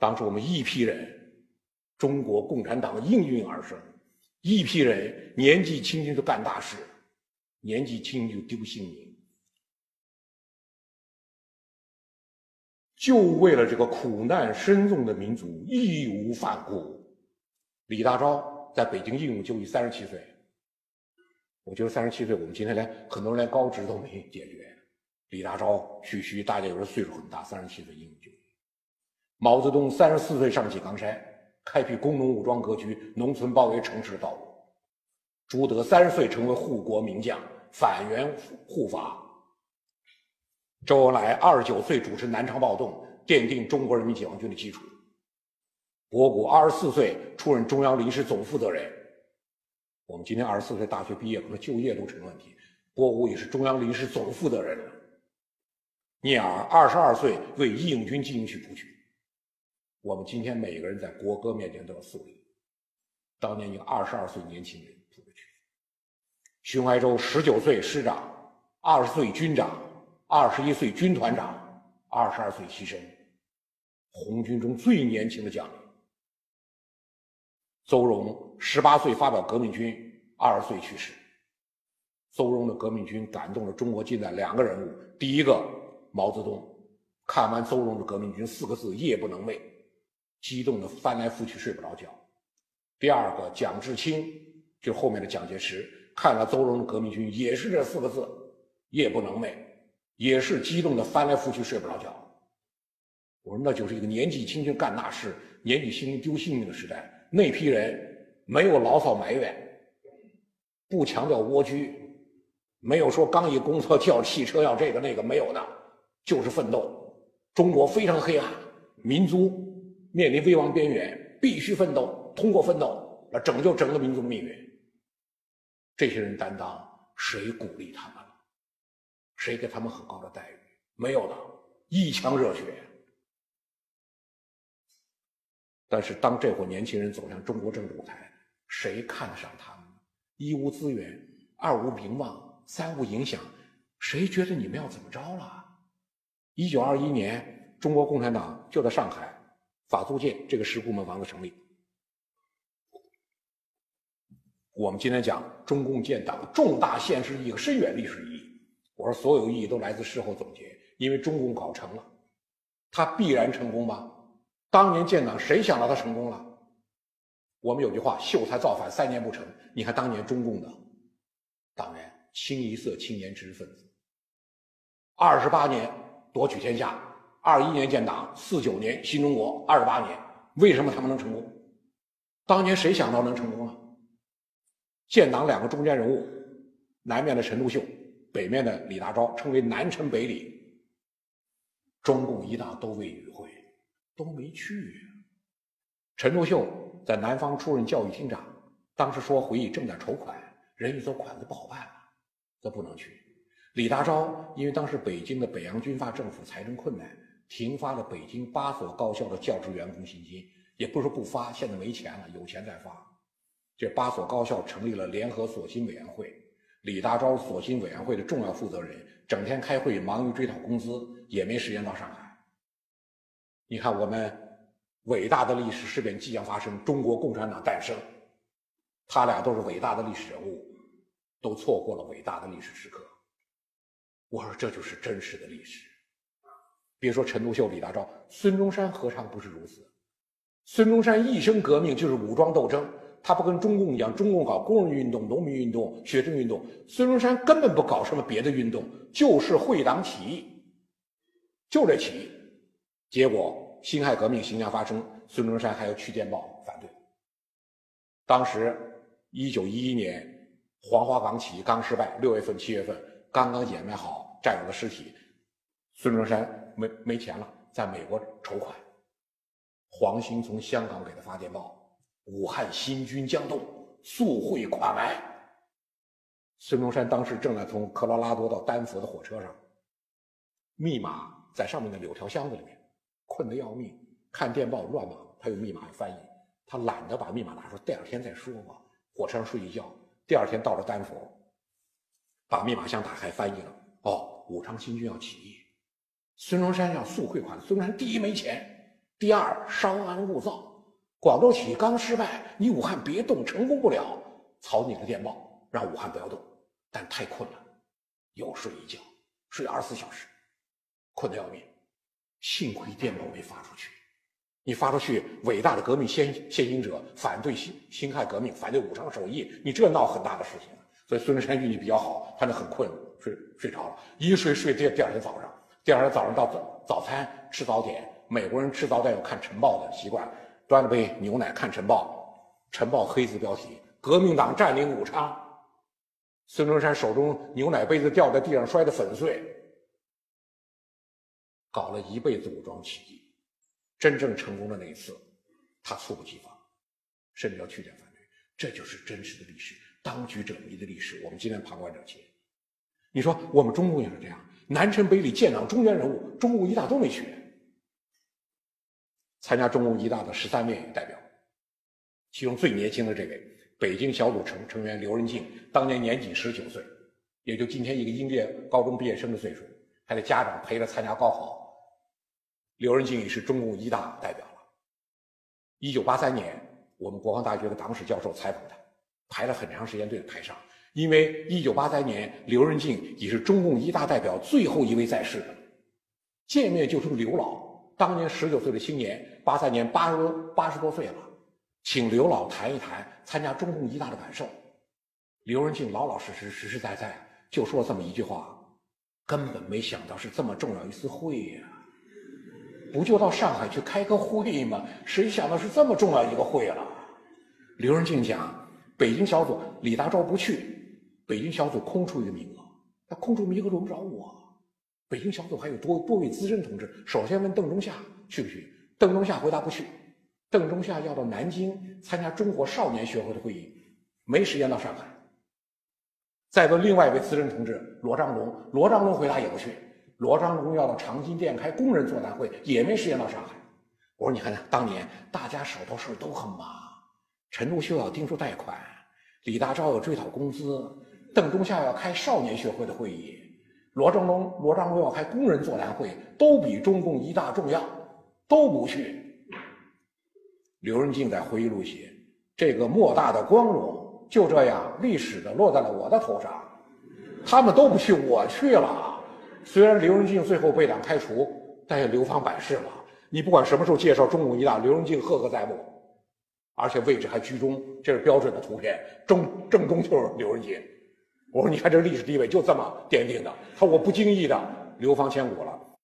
当时我们一批人，中国共产党应运而生，一批人年纪轻轻就干大事，年纪轻轻就丢性命，就为了这个苦难深重的民族义无反顾。李大钊在北京应用就义，三十七岁。我觉得三十七岁，我们今天连很多人连高职都没解决。李大钊、徐徐，大家有时候岁数很大，三十七岁应用就义。毛泽东三十四岁上起冈山，开辟工农武装割据、农村包围城市的道路。朱德三十岁成为护国名将，反袁护法。周恩来二十九岁主持南昌暴动，奠定中国人民解放军的基础。博古二十四岁出任中央临时总负责人。我们今天二十四岁大学毕业，可能就业都成问题。博古也是中央临时总负责人了。聂耳二十二岁为义勇军进行曲谱曲。我们今天每个人在国歌面前都要肃立。当年一个二十二岁年轻人谱的曲。徐怀洲十九岁师长，二十岁军长，二十一岁军团长，二十二岁牺牲，红军中最年轻的将领。邹容十八岁发表革命军，二十岁去世。邹容的革命军感动了中国近代两个人物，第一个毛泽东，看完邹容的革命军四个字夜不能寐。激动的翻来覆去睡不着觉。第二个蒋志清，就后面的蒋介石，看了邹容的革命军，也是这四个字，夜不能寐，也是激动的翻来覆去睡不着觉。我说那就是一个年纪轻轻干大事，年纪轻轻丢性命的时代。那批人没有牢骚埋怨，不强调蜗居，没有说刚一公车叫汽车要这个那个没有的，就是奋斗。中国非常黑暗，民族。面临危亡边缘，必须奋斗，通过奋斗来拯救整个民族的命运。这些人担当，谁鼓励他们了？谁给他们很高的待遇？没有的，一腔热血。但是，当这伙年轻人走向中国政治舞台，谁看得上他们？一无资源，二无名望，三无影响，谁觉得你们要怎么着了？一九二一年，中国共产党就在上海。法租界这个十部门房子成立。我们今天讲中共建党重大现实意义和深远历史意义。我说所有意义都来自事后总结，因为中共搞成了，它必然成功吗？当年建党谁想到它成功了？我们有句话：秀才造反三年不成。你看当年中共的党员，清一色青年知识分子，二十八年夺取天下。二一年建党，四九年新中国，二十八年，为什么他们能成功？当年谁想到能成功啊？建党两个中间人物，南面的陈独秀，北面的李大钊，称为南陈北李。中共一大都未与会，都没去。陈独秀在南方出任教育厅长，当时说回忆正在筹款，人一走款子不好办了，这不能去。李大钊因为当时北京的北洋军阀政府财政困难。停发了北京八所高校的教职员工薪金，也不是不发，现在没钱了，有钱再发。这八所高校成立了联合索薪委员会，李大钊索薪委员会的重要负责人，整天开会，忙于追讨工资，也没时间到上海。你看，我们伟大的历史事变即将发生，中国共产党诞生，他俩都是伟大的历史人物，都错过了伟大的历史时刻。我说，这就是真实的历史。别说陈独秀、李大钊，孙中山何尝不是如此？孙中山一生革命就是武装斗争，他不跟中共一样，中共搞工人运动、农民运动、学生运动，孙中山根本不搞什么别的运动，就是会党起义，就这起义。结果辛亥革命即将发生，孙中山还要去电报反对。当时一九一一年黄花岗起义刚失败，六月份、七月份刚刚掩埋好战友的尸体，孙中山。没没钱了，在美国筹款。黄兴从香港给他发电报：“武汉新军将动，速汇款来。”孙中山当时正在从科罗拉多到丹佛的火车上，密码在上面的柳条箱子里面，困得要命。看电报乱忙，他有密码翻译，他懒得把密码拿出，第二天再说吧。火车上睡一觉，第二天到了丹佛，把密码箱打开翻译了。哦，武昌新军要起义。孙中山要速汇款，孙中山第一没钱，第二，稍安勿躁。广州起义刚失败，你武汉别动，成功不了。曹你的电报让武汉不要动，但太困了，又睡一觉，睡二十四小时，困得要命。幸亏电报没发出去，你发出去，伟大的革命先先行者反对辛辛亥革命，反对武昌首义，你这闹很大的事情。所以孙中山运气比较好，他那很困，睡睡着了，一睡睡第第二天早上，第二天早上到早早餐吃早点，美国人吃早点有看晨报的习惯。端了杯牛奶看晨报，晨报黑字标题：革命党占领武昌。孙中山手中牛奶杯子掉在地上，摔得粉碎。搞了一辈子武装起义，真正成功的那一次，他猝不及防，甚至要去点反对。这就是真实的历史，当局者迷的历史。我们今天旁观者清。你说我们中共也是这样，南陈北李建党中原人物，中共一大都没去。参加中共一大的十三位代表，其中最年轻的这位北京小组成成员刘仁静，当年年仅十九岁，也就今天一个应届高中毕业生的岁数，还得家长陪着参加高考。刘仁静已是中共一大代表了。一九八三年，我们国防大学的党史教授采访他，排了很长时间队排上，因为一九八三年刘仁静已是中共一大代表最后一位在世的，见面就称刘老。当年十九岁的青年，八三年八十多八十多岁了，请刘老谈一谈参加中共一大的感受。刘仁静老老实实、实实在在就说了这么一句话：根本没想到是这么重要一次会呀！不就到上海去开个会吗？谁想到是这么重要一个会了？刘仁静讲，北京小组李大钊不去，北京小组空出一个名额，那空出名额轮不着我。北京小组还有多多位资深同志，首先问邓中夏去不去？邓中夏回答不去。邓中夏要到南京参加中国少年学会的会议，没时间到上海。再问另外一位资深同志罗章龙，罗章龙回答也不去。罗章龙要到长辛店开工人座谈会，也没时间到上海。我说你看，当年大家手头事都很忙，陈独秀要盯住贷款，李大钊要追讨工资，邓中夏要开少年学会的会议。罗章龙、罗章龙要开工人座谈会，都比中共一大重要，都不去。刘仁静在回忆录写：“这个莫大的光荣就这样历史的落在了我的头上，他们都不去，我去了。虽然刘仁静最后被党开除，但也流芳百世了。你不管什么时候介绍中共一大，刘仁静赫赫在目，而且位置还居中，这是标准的图片，正正中就是刘仁静。”我说：“你看这历史地位就这么奠定的。”他说：“我不经意的流芳千古了。”